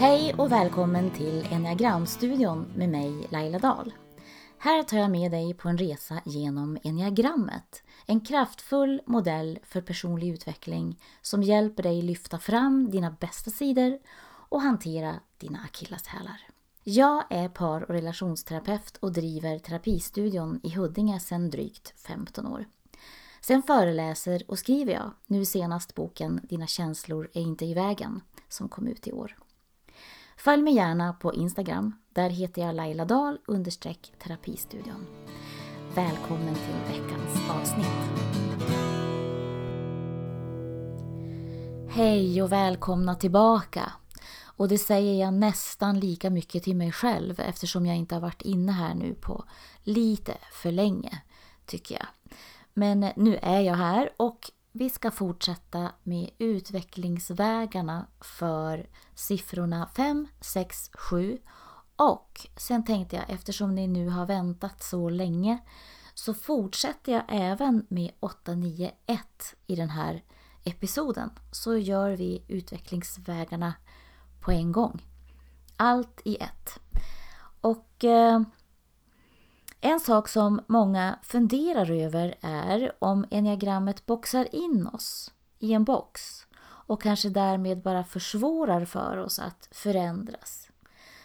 Hej och välkommen till Enneagramstudion med mig Laila Dahl. Här tar jag med dig på en resa genom enneagrammet. En kraftfull modell för personlig utveckling som hjälper dig lyfta fram dina bästa sidor och hantera dina akilleshälar. Jag är par och relationsterapeut och driver terapistudion i Huddinge sedan drygt 15 år. Sen föreläser och skriver jag, nu senast boken Dina känslor är inte i vägen, som kom ut i år. Följ mig gärna på Instagram. Där heter jag Laila Dahl understreck terapistudion. Välkommen till veckans avsnitt. Hej och välkomna tillbaka. Och det säger jag nästan lika mycket till mig själv eftersom jag inte har varit inne här nu på lite för länge, tycker jag. Men nu är jag här och vi ska fortsätta med utvecklingsvägarna för siffrorna 5, 6, 7 och sen tänkte jag eftersom ni nu har väntat så länge så fortsätter jag även med 8, 9, 1 i den här episoden. Så gör vi utvecklingsvägarna på en gång. Allt i ett. Och eh, en sak som många funderar över är om enneagrammet boxar in oss i en box och kanske därmed bara försvårar för oss att förändras.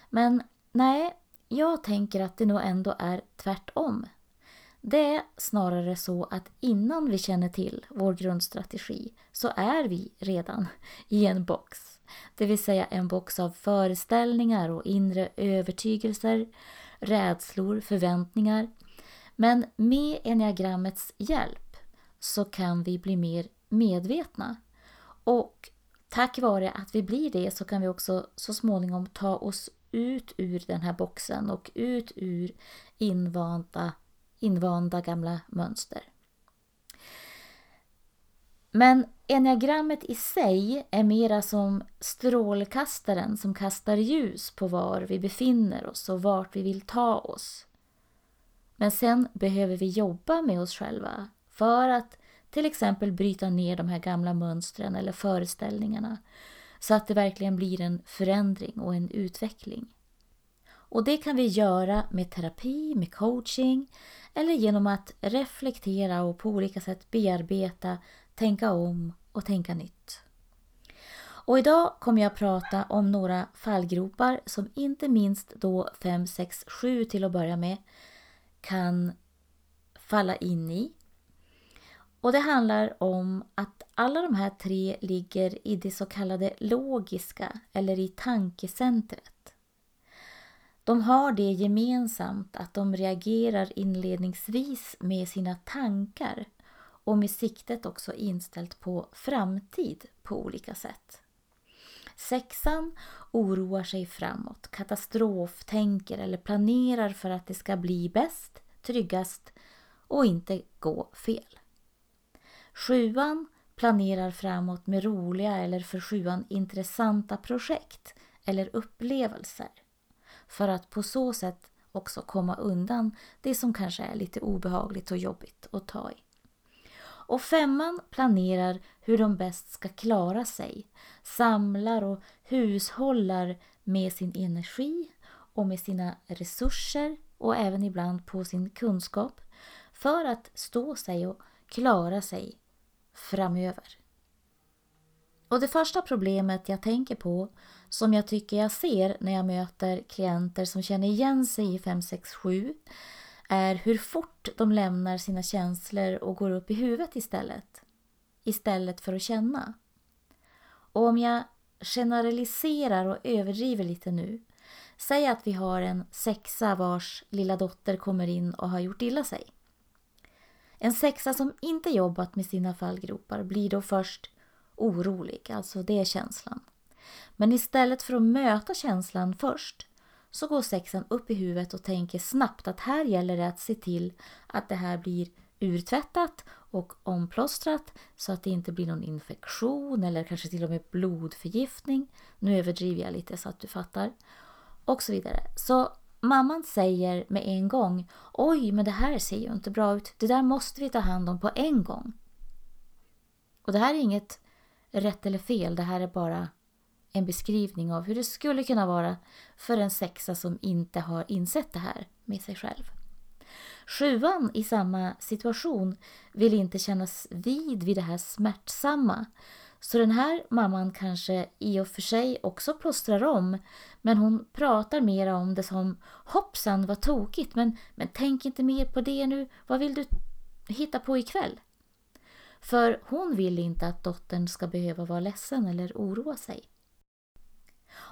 Men nej, jag tänker att det nog ändå är tvärtom. Det är snarare så att innan vi känner till vår grundstrategi så är vi redan i en box. Det vill säga en box av föreställningar och inre övertygelser rädslor, förväntningar. Men med enneagrammets hjälp så kan vi bli mer medvetna. Och tack vare att vi blir det så kan vi också så småningom ta oss ut ur den här boxen och ut ur invanda, invanda gamla mönster. Men enneagrammet i sig är mera som strålkastaren som kastar ljus på var vi befinner oss och vart vi vill ta oss. Men sen behöver vi jobba med oss själva för att till exempel bryta ner de här gamla mönstren eller föreställningarna så att det verkligen blir en förändring och en utveckling. Och det kan vi göra med terapi, med coaching eller genom att reflektera och på olika sätt bearbeta tänka om och tänka nytt. Och idag kommer jag prata om några fallgropar som inte minst då 5, 6, 7 till att börja med kan falla in i. Och det handlar om att alla de här tre ligger i det så kallade logiska eller i tankecentret. De har det gemensamt att de reagerar inledningsvis med sina tankar och med siktet också inställt på framtid på olika sätt. Sexan oroar sig framåt, katastroftänker eller planerar för att det ska bli bäst, tryggast och inte gå fel. Sjuan planerar framåt med roliga eller för sjuan intressanta projekt eller upplevelser för att på så sätt också komma undan det som kanske är lite obehagligt och jobbigt att ta i. Och femman planerar hur de bäst ska klara sig, samlar och hushållar med sin energi och med sina resurser och även ibland på sin kunskap för att stå sig och klara sig framöver. Och det första problemet jag tänker på, som jag tycker jag ser när jag möter klienter som känner igen sig i 567, är hur fort de lämnar sina känslor och går upp i huvudet istället. Istället för att känna. Och om jag generaliserar och överdriver lite nu. Säg att vi har en sexa vars lilla dotter kommer in och har gjort illa sig. En sexa som inte jobbat med sina fallgropar blir då först orolig, alltså det är känslan. Men istället för att möta känslan först så går sexan upp i huvudet och tänker snabbt att här gäller det att se till att det här blir urtvättat och omplåstrat så att det inte blir någon infektion eller kanske till och med blodförgiftning. Nu överdriver jag lite så att du fattar. Och så vidare. Så mamman säger med en gång Oj, men det här ser ju inte bra ut. Det där måste vi ta hand om på en gång. Och det här är inget rätt eller fel, det här är bara en beskrivning av hur det skulle kunna vara för en sexa som inte har insett det här med sig själv. Sjuan i samma situation vill inte kännas vid vid det här smärtsamma. Så den här mamman kanske i och för sig också plåstrar om men hon pratar mer om det som hoppsan vad tokigt men, men tänk inte mer på det nu, vad vill du hitta på ikväll? För hon vill inte att dottern ska behöva vara ledsen eller oroa sig.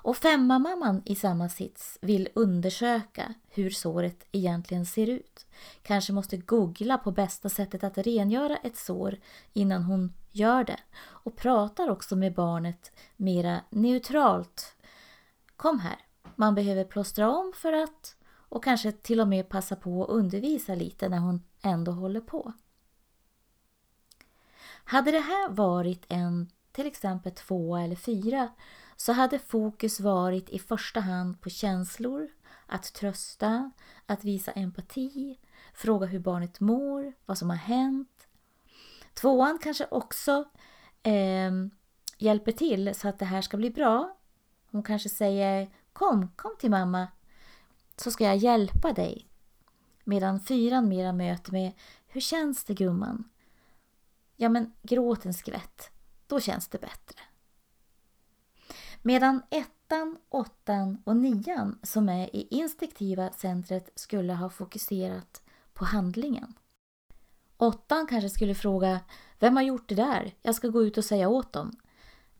Och femmamamman i samma sits vill undersöka hur såret egentligen ser ut. Kanske måste googla på bästa sättet att rengöra ett sår innan hon gör det. Och pratar också med barnet mera neutralt. Kom här, man behöver plåstra om för att och kanske till och med passa på att undervisa lite när hon ändå håller på. Hade det här varit en till exempel tvåa eller fyra så hade fokus varit i första hand på känslor, att trösta, att visa empati, fråga hur barnet mår, vad som har hänt. Tvåan kanske också eh, hjälper till så att det här ska bli bra. Hon kanske säger Kom, kom till mamma så ska jag hjälpa dig. Medan fyran mera möter med Hur känns det gumman? Ja men gråt en skvätt, då känns det bättre. Medan ettan, åttan och nian som är i instinktiva centret skulle ha fokuserat på handlingen. Åttan kanske skulle fråga Vem har gjort det där? Jag ska gå ut och säga åt dem.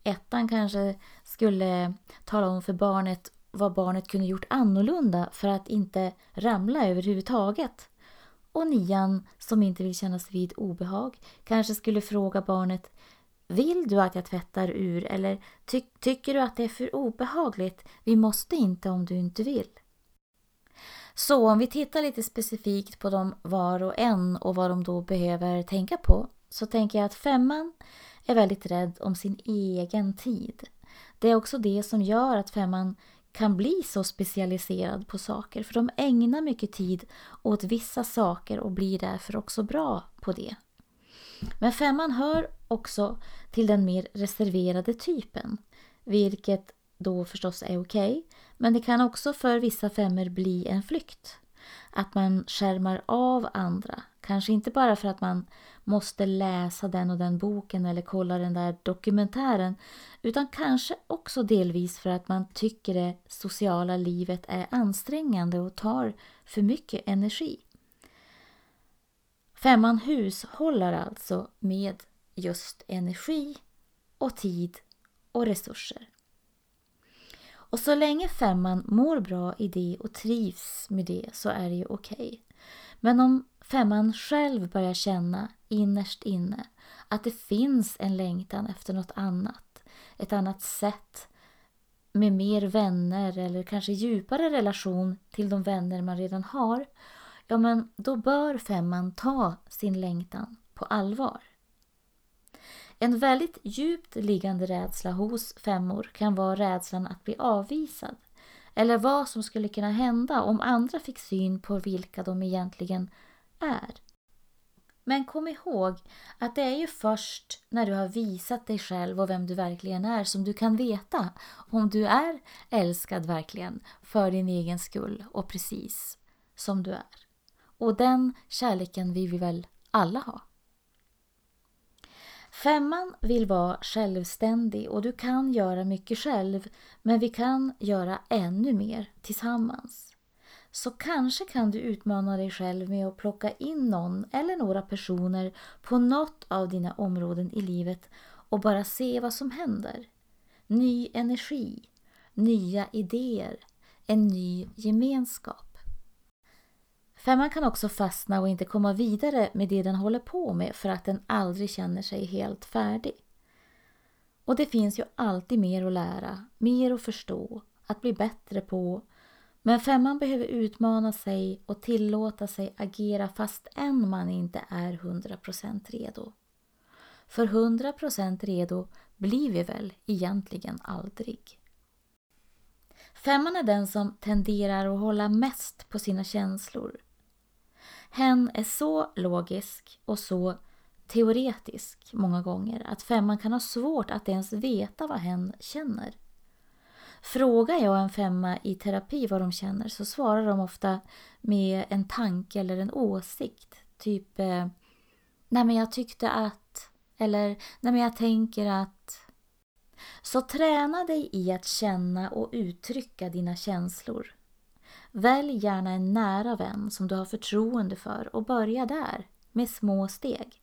Ettan kanske skulle tala om för barnet vad barnet kunde gjort annorlunda för att inte ramla överhuvudtaget. Och nian, som inte vill kännas vid obehag, kanske skulle fråga barnet vill du att jag tvättar ur eller ty tycker du att det är för obehagligt? Vi måste inte om du inte vill. Så om vi tittar lite specifikt på dem var och en och vad de då behöver tänka på så tänker jag att femman är väldigt rädd om sin egen tid. Det är också det som gör att femman kan bli så specialiserad på saker för de ägnar mycket tid åt vissa saker och blir därför också bra på det. Men femman hör också till den mer reserverade typen, vilket då förstås är okej. Okay. Men det kan också för vissa femmer bli en flykt. Att man skärmar av andra. Kanske inte bara för att man måste läsa den och den boken eller kolla den där dokumentären. Utan kanske också delvis för att man tycker det sociala livet är ansträngande och tar för mycket energi. Femman hushållar alltså med just energi och tid och resurser. Och så länge femman mår bra i det och trivs med det så är det ju okej. Okay. Men om femman själv börjar känna innerst inne att det finns en längtan efter något annat, ett annat sätt med mer vänner eller kanske djupare relation till de vänner man redan har, ja men då bör femman ta sin längtan på allvar. En väldigt djupt liggande rädsla hos femmor kan vara rädslan att bli avvisad eller vad som skulle kunna hända om andra fick syn på vilka de egentligen är. Men kom ihåg att det är ju först när du har visat dig själv och vem du verkligen är som du kan veta om du är älskad verkligen för din egen skull och precis som du är. Och den kärleken vill vi väl alla ha? Femman vill vara självständig och du kan göra mycket själv men vi kan göra ännu mer tillsammans. Så kanske kan du utmana dig själv med att plocka in någon eller några personer på något av dina områden i livet och bara se vad som händer. Ny energi, nya idéer, en ny gemenskap. Femman kan också fastna och inte komma vidare med det den håller på med för att den aldrig känner sig helt färdig. Och det finns ju alltid mer att lära, mer att förstå, att bli bättre på. Men femman behöver utmana sig och tillåta sig agera fast än man inte är 100% redo. För 100% redo blir vi väl egentligen aldrig. Femman är den som tenderar att hålla mest på sina känslor. Hen är så logisk och så teoretisk många gånger att femman kan ha svårt att ens veta vad hen känner. Frågar jag en femma i terapi vad de känner så svarar de ofta med en tanke eller en åsikt. Typ, eh, nej men jag tyckte att, eller nej men jag tänker att. Så träna dig i att känna och uttrycka dina känslor. Välj gärna en nära vän som du har förtroende för och börja där, med små steg.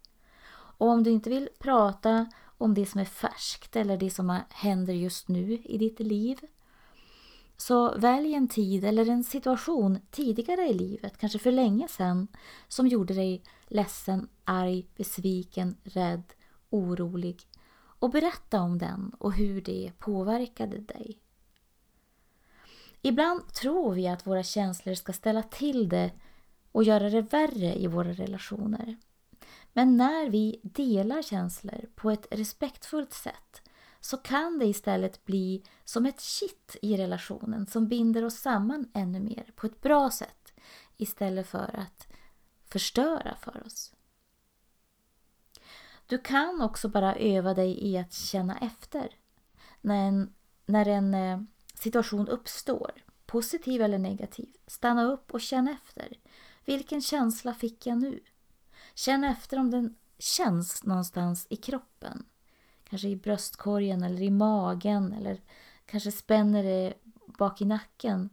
Och om du inte vill prata om det som är färskt eller det som händer just nu i ditt liv. Så välj en tid eller en situation tidigare i livet, kanske för länge sedan, som gjorde dig ledsen, arg, besviken, rädd, orolig och berätta om den och hur det påverkade dig. Ibland tror vi att våra känslor ska ställa till det och göra det värre i våra relationer. Men när vi delar känslor på ett respektfullt sätt så kan det istället bli som ett kitt i relationen som binder oss samman ännu mer på ett bra sätt istället för att förstöra för oss. Du kan också bara öva dig i att känna efter. När en, när en eh, situation uppstår, positiv eller negativ, stanna upp och känn efter. Vilken känsla fick jag nu? Känn efter om den känns någonstans i kroppen. Kanske i bröstkorgen eller i magen eller kanske spänner det bak i nacken.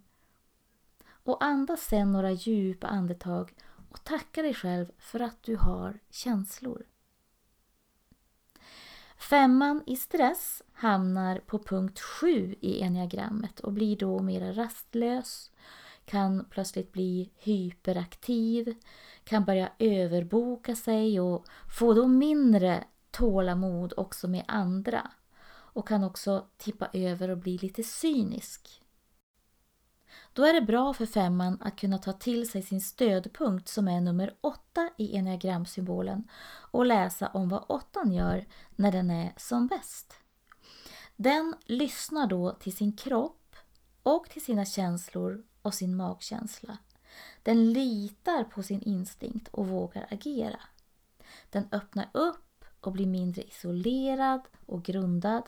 Och andas sen några djupa andetag och tacka dig själv för att du har känslor. Femman i stress hamnar på punkt 7 i enneagrammet och blir då mer rastlös, kan plötsligt bli hyperaktiv, kan börja överboka sig och få då mindre tålamod också med andra och kan också tippa över och bli lite cynisk. Då är det bra för femman att kunna ta till sig sin stödpunkt som är nummer åtta i enneagramsymbolen och läsa om vad åttan gör när den är som bäst. Den lyssnar då till sin kropp och till sina känslor och sin magkänsla. Den litar på sin instinkt och vågar agera. Den öppnar upp och blir mindre isolerad och grundad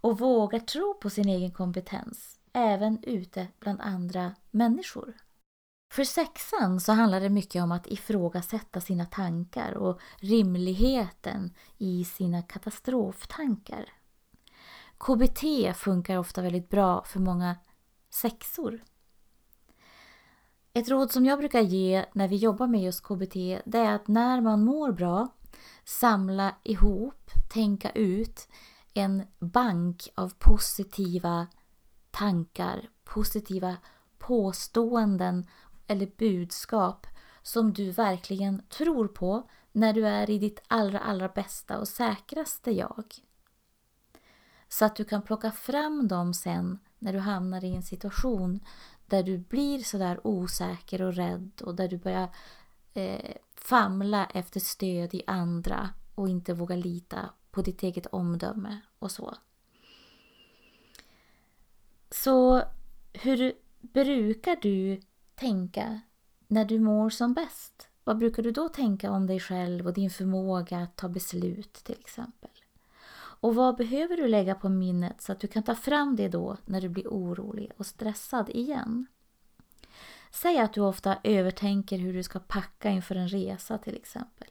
och vågar tro på sin egen kompetens, även ute bland andra människor. För sexan så handlar det mycket om att ifrågasätta sina tankar och rimligheten i sina katastroftankar. KBT funkar ofta väldigt bra för många sexor. Ett råd som jag brukar ge när vi jobbar med just KBT det är att när man mår bra samla ihop, tänka ut en bank av positiva tankar, positiva påståenden eller budskap som du verkligen tror på när du är i ditt allra, allra bästa och säkraste jag. Så att du kan plocka fram dem sen när du hamnar i en situation där du blir sådär osäker och rädd och där du börjar eh, famla efter stöd i andra och inte vågar lita på ditt eget omdöme och så. Så hur brukar du tänka när du mår som bäst? Vad brukar du då tänka om dig själv och din förmåga att ta beslut till exempel? Och vad behöver du lägga på minnet så att du kan ta fram det då när du blir orolig och stressad igen? Säg att du ofta övertänker hur du ska packa inför en resa till exempel.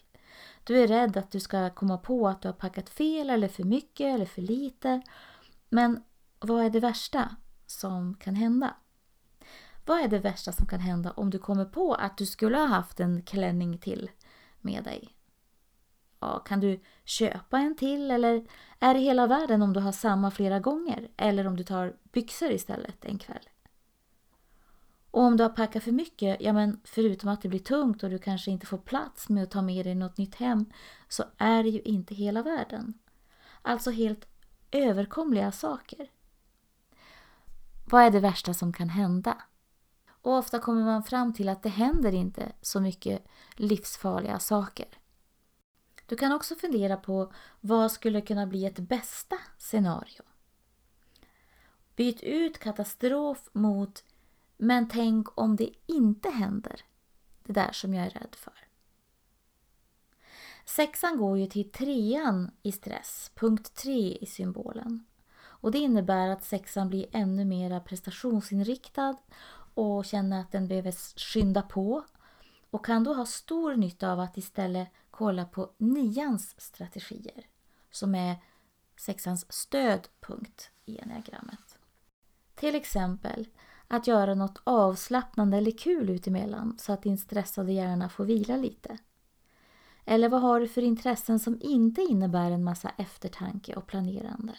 Du är rädd att du ska komma på att du har packat fel eller för mycket eller för lite. Men vad är det värsta som kan hända? Vad är det värsta som kan hända om du kommer på att du skulle ha haft en klänning till med dig? Ja, kan du köpa en till eller är det hela världen om du har samma flera gånger eller om du tar byxor istället en kväll? Och om du har packat för mycket, ja men förutom att det blir tungt och du kanske inte får plats med att ta med dig något nytt hem, så är det ju inte hela världen. Alltså helt överkomliga saker. Vad är det värsta som kan hända? Och ofta kommer man fram till att det händer inte så mycket livsfarliga saker. Du kan också fundera på vad skulle kunna bli ett bästa scenario. Byt ut katastrof mot men tänk om det inte händer. Det där som jag är rädd för. Sexan går ju till trean i stress, punkt tre i symbolen. Och det innebär att sexan blir ännu mer prestationsinriktad och känner att den behöver skynda på och kan då ha stor nytta av att istället kolla på nians strategier som är sexans stödpunkt i enneagrammet. Till exempel att göra något avslappnande eller kul utemellan så att din stressade hjärna får vila lite. Eller vad har du för intressen som inte innebär en massa eftertanke och planerande?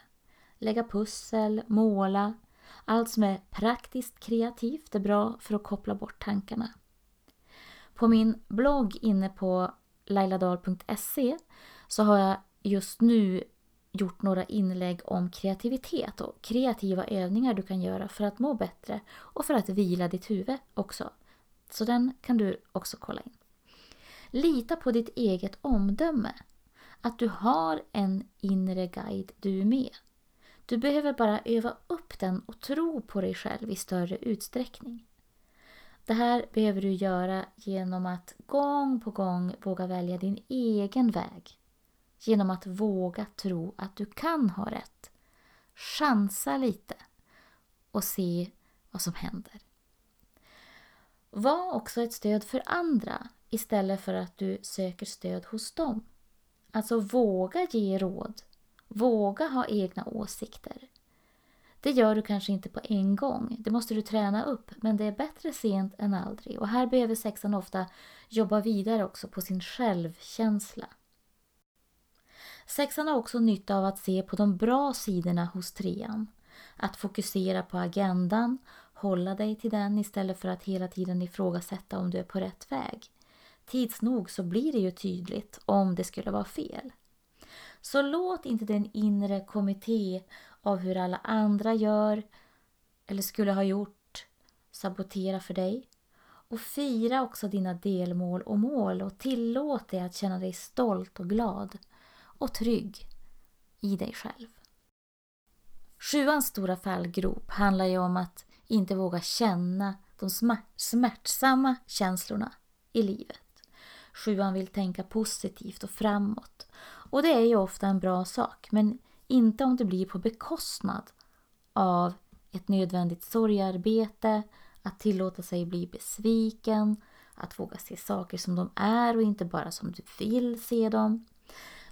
Lägga pussel, måla, allt som är praktiskt kreativt är bra för att koppla bort tankarna. På min blogg inne på lailadal.se så har jag just nu gjort några inlägg om kreativitet och kreativa övningar du kan göra för att må bättre och för att vila ditt huvud också. Så den kan du också kolla in. Lita på ditt eget omdöme. Att du har en inre guide du är med. Du behöver bara öva upp den och tro på dig själv i större utsträckning. Det här behöver du göra genom att gång på gång våga välja din egen väg. Genom att våga tro att du kan ha rätt. Chansa lite och se vad som händer. Var också ett stöd för andra istället för att du söker stöd hos dem. Alltså våga ge råd. Våga ha egna åsikter. Det gör du kanske inte på en gång, det måste du träna upp, men det är bättre sent än aldrig. Och här behöver sexan ofta jobba vidare också på sin självkänsla. Sexan har också nytta av att se på de bra sidorna hos trean. Att fokusera på agendan, hålla dig till den istället för att hela tiden ifrågasätta om du är på rätt väg. Tids nog så blir det ju tydligt om det skulle vara fel. Så låt inte den inre kommitté av hur alla andra gör eller skulle ha gjort sabotera för dig. Och fira också dina delmål och mål och tillåt dig att känna dig stolt och glad och trygg i dig själv. Sjuans stora fallgrop handlar ju om att inte våga känna de smärtsamma känslorna i livet. Sjuan vill tänka positivt och framåt. Och det är ju ofta en bra sak, men inte om det blir på bekostnad av ett nödvändigt sorgarbete, att tillåta sig bli besviken, att våga se saker som de är och inte bara som du vill se dem.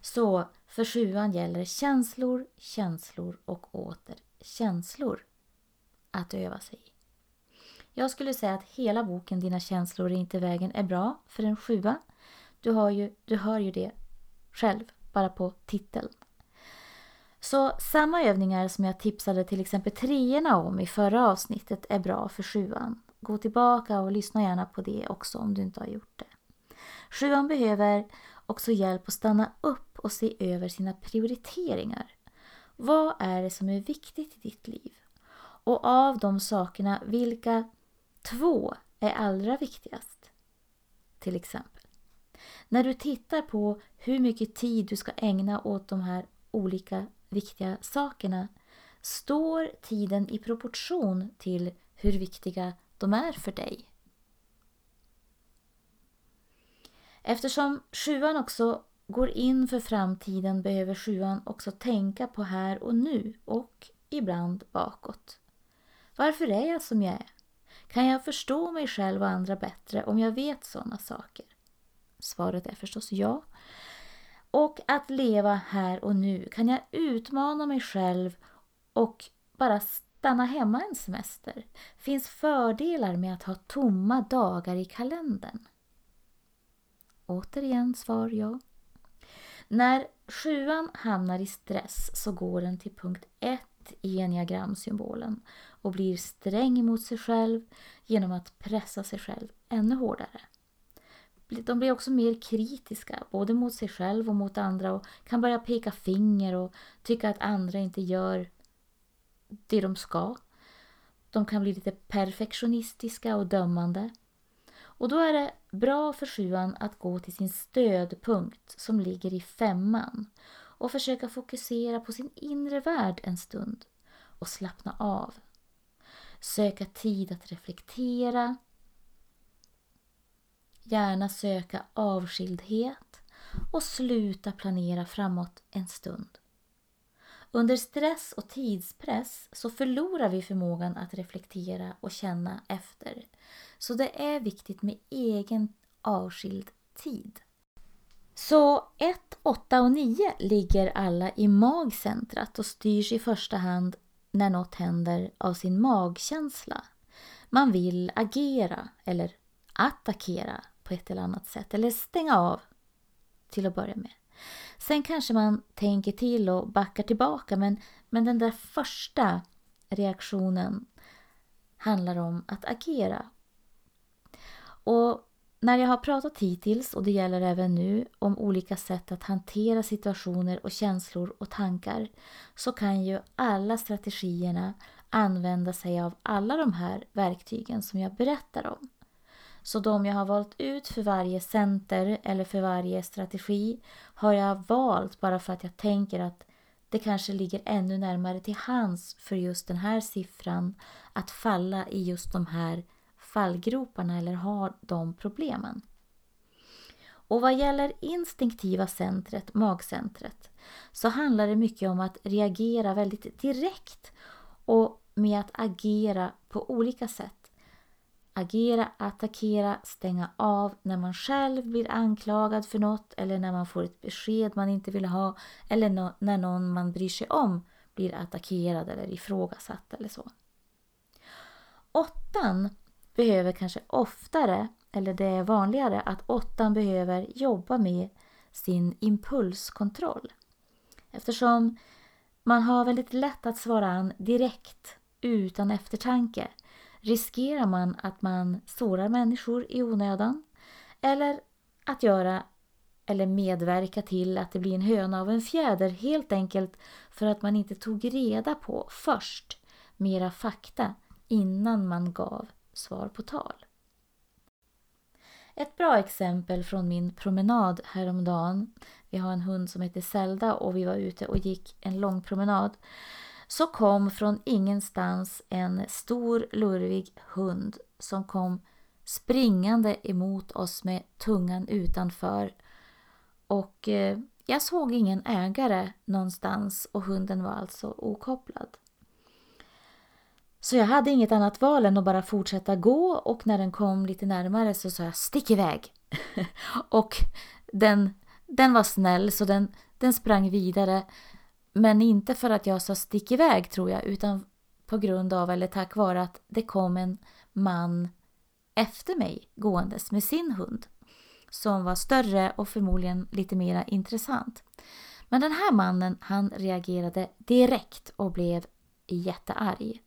Så för sjuan gäller känslor, känslor och åter känslor att öva sig i. Jag skulle säga att hela boken Dina känslor är inte vägen är bra för en sjua. Du, har ju, du hör ju det själv, bara på titeln. Så samma övningar som jag tipsade till exempel treorna om i förra avsnittet är bra för sjuan. Gå tillbaka och lyssna gärna på det också om du inte har gjort det. Sjuan behöver också hjälp att stanna upp och se över sina prioriteringar. Vad är det som är viktigt i ditt liv? Och av de sakerna, vilka två är allra viktigast? Till exempel. När du tittar på hur mycket tid du ska ägna åt de här olika viktiga sakerna står tiden i proportion till hur viktiga de är för dig. Eftersom sjuan också går in för framtiden behöver sjuan också tänka på här och nu och ibland bakåt. Varför är jag som jag är? Kan jag förstå mig själv och andra bättre om jag vet sådana saker? Svaret är förstås ja. Och att leva här och nu. Kan jag utmana mig själv och bara stanna hemma en semester? Finns fördelar med att ha tomma dagar i kalendern? Återigen svar ja. När sjuan hamnar i stress så går den till punkt 1 i enneagramsymbolen och blir sträng mot sig själv genom att pressa sig själv ännu hårdare. De blir också mer kritiska, både mot sig själv och mot andra och kan börja peka finger och tycka att andra inte gör det de ska. De kan bli lite perfektionistiska och dömande. Och då är det bra för sjuan att gå till sin stödpunkt som ligger i femman och försöka fokusera på sin inre värld en stund och slappna av. Söka tid att reflektera. Gärna söka avskildhet och sluta planera framåt en stund. Under stress och tidspress så förlorar vi förmågan att reflektera och känna efter. Så det är viktigt med egen avskild tid. Så 1, 8 och 9 ligger alla i magcentrat och styrs i första hand när något händer av sin magkänsla. Man vill agera eller attackera på ett eller annat sätt eller stänga av till att börja med. Sen kanske man tänker till och backar tillbaka men, men den där första reaktionen handlar om att agera. Och när jag har pratat hittills, och det gäller även nu, om olika sätt att hantera situationer och känslor och tankar så kan ju alla strategierna använda sig av alla de här verktygen som jag berättar om. Så de jag har valt ut för varje center eller för varje strategi har jag valt bara för att jag tänker att det kanske ligger ännu närmare till hands för just den här siffran att falla i just de här fallgroparna eller ha de problemen. Och vad gäller instinktiva centret, magcentret, så handlar det mycket om att reagera väldigt direkt och med att agera på olika sätt agera, attackera, stänga av när man själv blir anklagad för något eller när man får ett besked man inte vill ha eller no när någon man bryr sig om blir attackerad eller ifrågasatt eller så. Åttan behöver kanske oftare, eller det är vanligare, att åttan behöver jobba med sin impulskontroll. Eftersom man har väldigt lätt att svara an direkt utan eftertanke riskerar man att man sårar människor i onödan eller att göra eller medverka till att det blir en höna av en fjäder helt enkelt för att man inte tog reda på först mera fakta innan man gav svar på tal. Ett bra exempel från min promenad häromdagen. Vi har en hund som heter Zelda och vi var ute och gick en lång promenad så kom från ingenstans en stor lurvig hund som kom springande emot oss med tungan utanför. Och eh, jag såg ingen ägare någonstans och hunden var alltså okopplad. Så jag hade inget annat val än att bara fortsätta gå och när den kom lite närmare så sa jag stick iväg. och den, den var snäll så den, den sprang vidare men inte för att jag sa stick iväg tror jag, utan på grund av eller tack vare att det kom en man efter mig gåendes med sin hund. Som var större och förmodligen lite mer intressant. Men den här mannen han reagerade direkt och blev jättearg.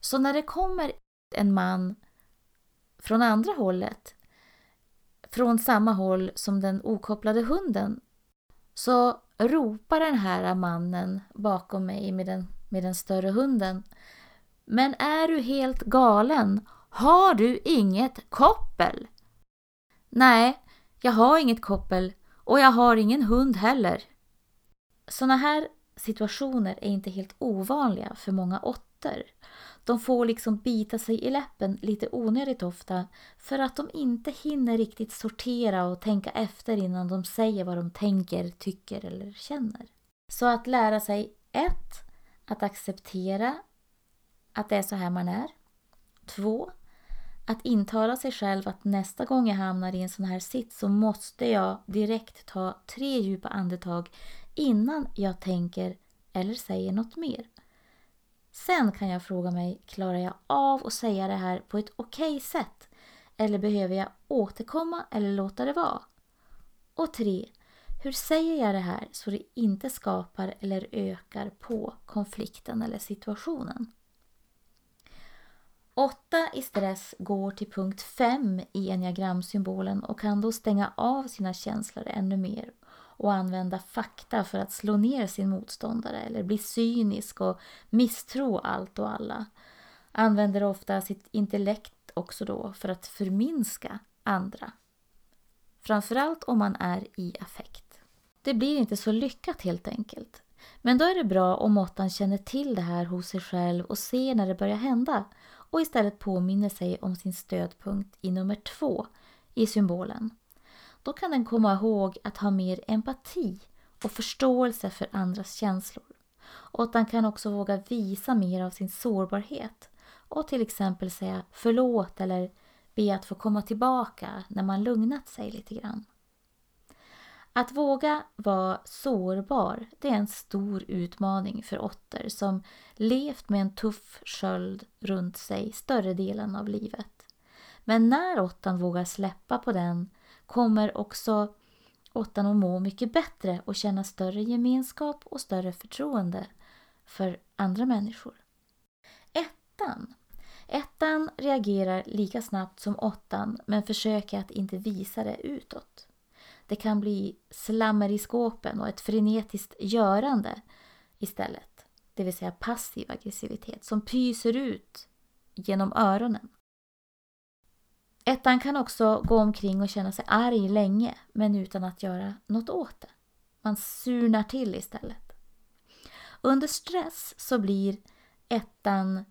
Så när det kommer en man från andra hållet, från samma håll som den okopplade hunden, så ropar den här mannen bakom mig med den, med den större hunden. Men är du helt galen? Har du inget koppel? Nej, jag har inget koppel och jag har ingen hund heller. Sådana här situationer är inte helt ovanliga för många åttor. De får liksom bita sig i läppen lite onödigt ofta för att de inte hinner riktigt sortera och tänka efter innan de säger vad de tänker, tycker eller känner. Så att lära sig 1. Att acceptera att det är så här man är. 2. Att intala sig själv att nästa gång jag hamnar i en sån här sits så måste jag direkt ta tre djupa andetag innan jag tänker eller säger något mer. Sen kan jag fråga mig, klarar jag av att säga det här på ett okej okay sätt? Eller behöver jag återkomma eller låta det vara? Och tre, hur säger jag det här så det inte skapar eller ökar på konflikten eller situationen? 8 i stress går till punkt 5 i enneagramsymbolen och kan då stänga av sina känslor ännu mer och använda fakta för att slå ner sin motståndare eller bli cynisk och misstro allt och alla. Använder ofta sitt intellekt också då för att förminska andra. Framförallt om man är i affekt. Det blir inte så lyckat helt enkelt. Men då är det bra om måttan känner till det här hos sig själv och ser när det börjar hända och istället påminner sig om sin stödpunkt i nummer två i symbolen då kan den komma ihåg att ha mer empati och förståelse för andras känslor. Åttan kan också våga visa mer av sin sårbarhet och till exempel säga förlåt eller be att få komma tillbaka när man lugnat sig lite grann. Att våga vara sårbar, det är en stor utmaning för åttor som levt med en tuff sköld runt sig större delen av livet. Men när åttan vågar släppa på den kommer också åttan att må mycket bättre och känna större gemenskap och större förtroende för andra människor. Ettan. Ettan reagerar lika snabbt som åttan men försöker att inte visa det utåt. Det kan bli slammer i skåpen och ett frenetiskt görande istället. Det vill säga passiv aggressivitet som pyser ut genom öronen. Ettan kan också gå omkring och känna sig arg länge men utan att göra något åt det. Man surnar till istället. Under stress så blir ettan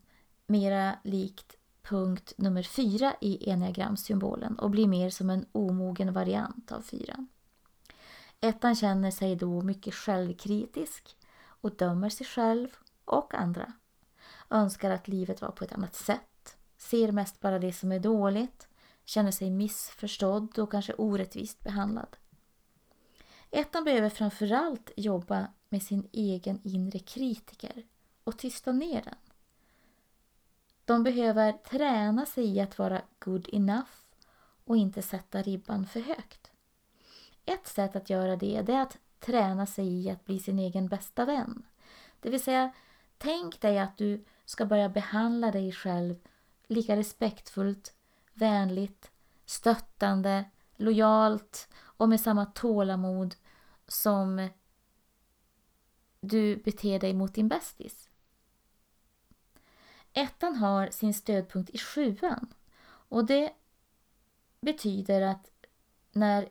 mera likt punkt nummer fyra i enneagramsymbolen och blir mer som en omogen variant av fyran. Ettan känner sig då mycket självkritisk och dömer sig själv och andra. Önskar att livet var på ett annat sätt, ser mest bara det som är dåligt, känner sig missförstådd och kanske orättvist behandlad. Ettan behöver framförallt jobba med sin egen inre kritiker och tysta ner den. De behöver träna sig i att vara good enough och inte sätta ribban för högt. Ett sätt att göra det, det är att träna sig i att bli sin egen bästa vän. Det vill säga, tänk dig att du ska börja behandla dig själv lika respektfullt, vänligt, stöttande, lojalt och med samma tålamod som du beter dig mot din bästis. Ettan har sin stödpunkt i sjuan och det betyder att när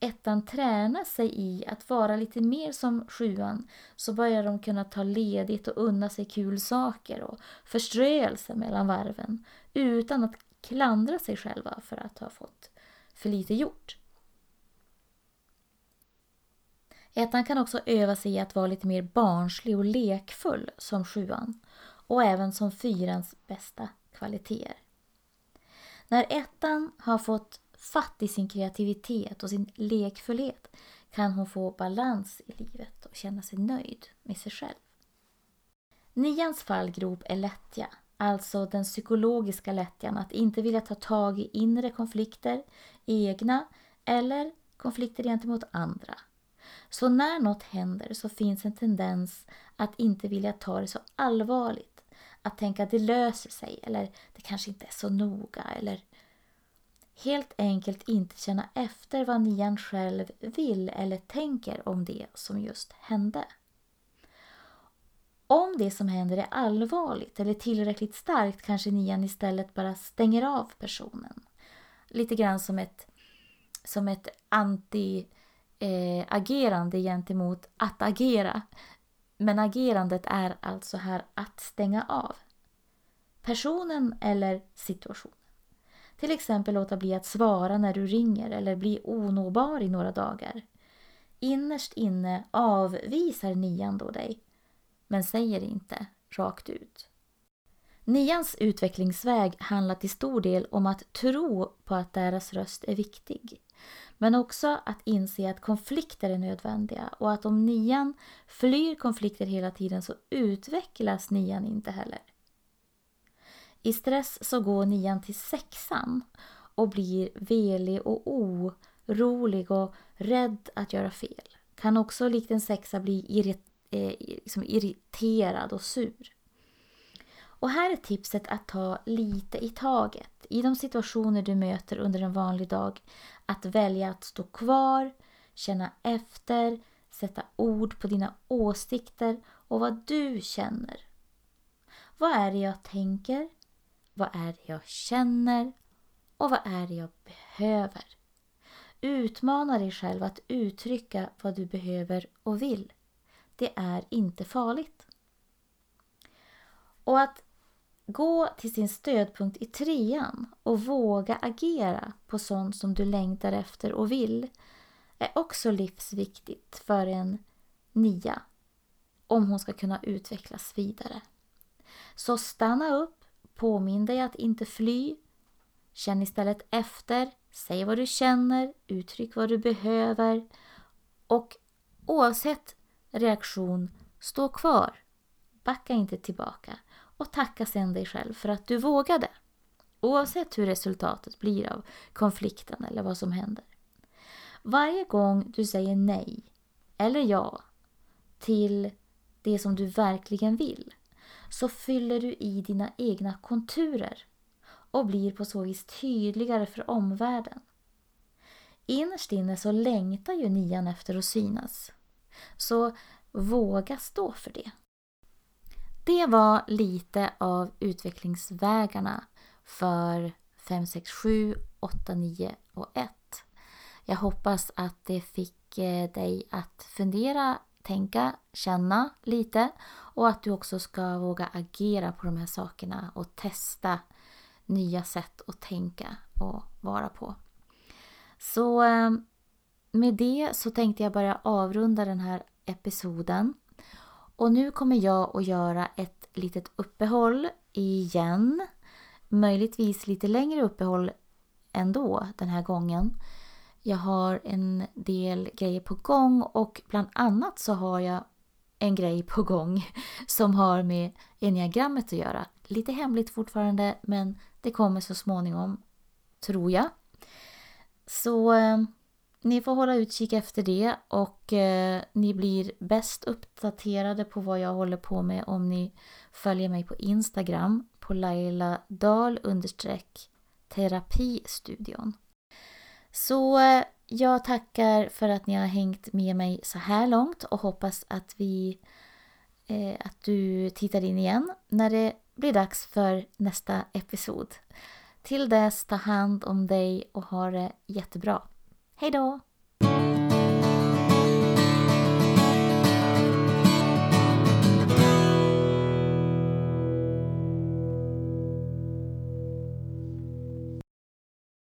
ettan tränar sig i att vara lite mer som sjuan så börjar de kunna ta ledigt och unna sig kul saker och förströelse mellan varven utan att klandra sig själva för att ha fått för lite gjort. Ettan kan också öva sig i att vara lite mer barnslig och lekfull som sjuan och även som fyrans bästa kvaliteter. När ettan har fått fatt i sin kreativitet och sin lekfullhet kan hon få balans i livet och känna sig nöjd med sig själv. Nians fallgrop är lättja, alltså den psykologiska lättjan att inte vilja ta tag i inre konflikter, egna eller konflikter gentemot andra. Så när något händer så finns en tendens att inte vilja ta det så allvarligt. Att tänka att det löser sig eller det kanske inte är så noga eller helt enkelt inte känna efter vad nian själv vill eller tänker om det som just hände. Om det som händer är allvarligt eller tillräckligt starkt kanske nian istället bara stänger av personen. Lite grann som ett, som ett anti-agerande eh, gentemot att agera. Men agerandet är alltså här att stänga av. Personen eller situationen. Till exempel låta bli att svara när du ringer eller bli onåbar i några dagar. Innerst inne avvisar nian då dig, men säger inte rakt ut. Nians utvecklingsväg handlar till stor del om att tro på att deras röst är viktig. Men också att inse att konflikter är nödvändiga och att om nian flyr konflikter hela tiden så utvecklas nian inte heller. I stress så går nian till sexan och blir velig och orolig och rädd att göra fel. Kan också likt en sexa bli irriterad eh, liksom irriterad och sur. Och här är tipset att ta lite i taget. I de situationer du möter under en vanlig dag. Att välja att stå kvar, känna efter, sätta ord på dina åsikter och vad du känner. Vad är det jag tänker? Vad är det jag känner? Och vad är det jag behöver? Utmana dig själv att uttrycka vad du behöver och vill. Det är inte farligt. Och att gå till sin stödpunkt i trean och våga agera på sånt som du längtar efter och vill är också livsviktigt för en nia. om hon ska kunna utvecklas vidare. Så stanna upp, påminn dig att inte fly, känn istället efter, säg vad du känner, uttryck vad du behöver och oavsett reaktion, stå kvar. Backa inte tillbaka och tacka sen dig själv för att du vågade. Oavsett hur resultatet blir av konflikten eller vad som händer. Varje gång du säger nej eller ja till det som du verkligen vill så fyller du i dina egna konturer och blir på så vis tydligare för omvärlden. Innerst inne så längtar ju nian efter att synas. Så våga stå för det. Det var lite av utvecklingsvägarna för 5, 6, 7, 8, 9 och 1. Jag hoppas att det fick eh, dig att fundera, tänka, känna lite och att du också ska våga agera på de här sakerna och testa nya sätt att tänka och vara på. Så eh, med det så tänkte jag börja avrunda den här episoden. Och nu kommer jag att göra ett litet uppehåll igen. Möjligtvis lite längre uppehåll ändå den här gången. Jag har en del grejer på gång och bland annat så har jag en grej på gång som har med enneagrammet att göra. Lite hemligt fortfarande men det kommer så småningom, tror jag. Så eh, ni får hålla utkik efter det och eh, ni blir bäst uppdaterade på vad jag håller på med om ni följer mig på Instagram på Laila Dahl understreck terapistudion. Så eh, jag tackar för att ni har hängt med mig så här långt och hoppas att vi eh, att du tittar in igen när det blir dags för nästa episod. Till dess, ta hand om dig och ha det jättebra. Hej då!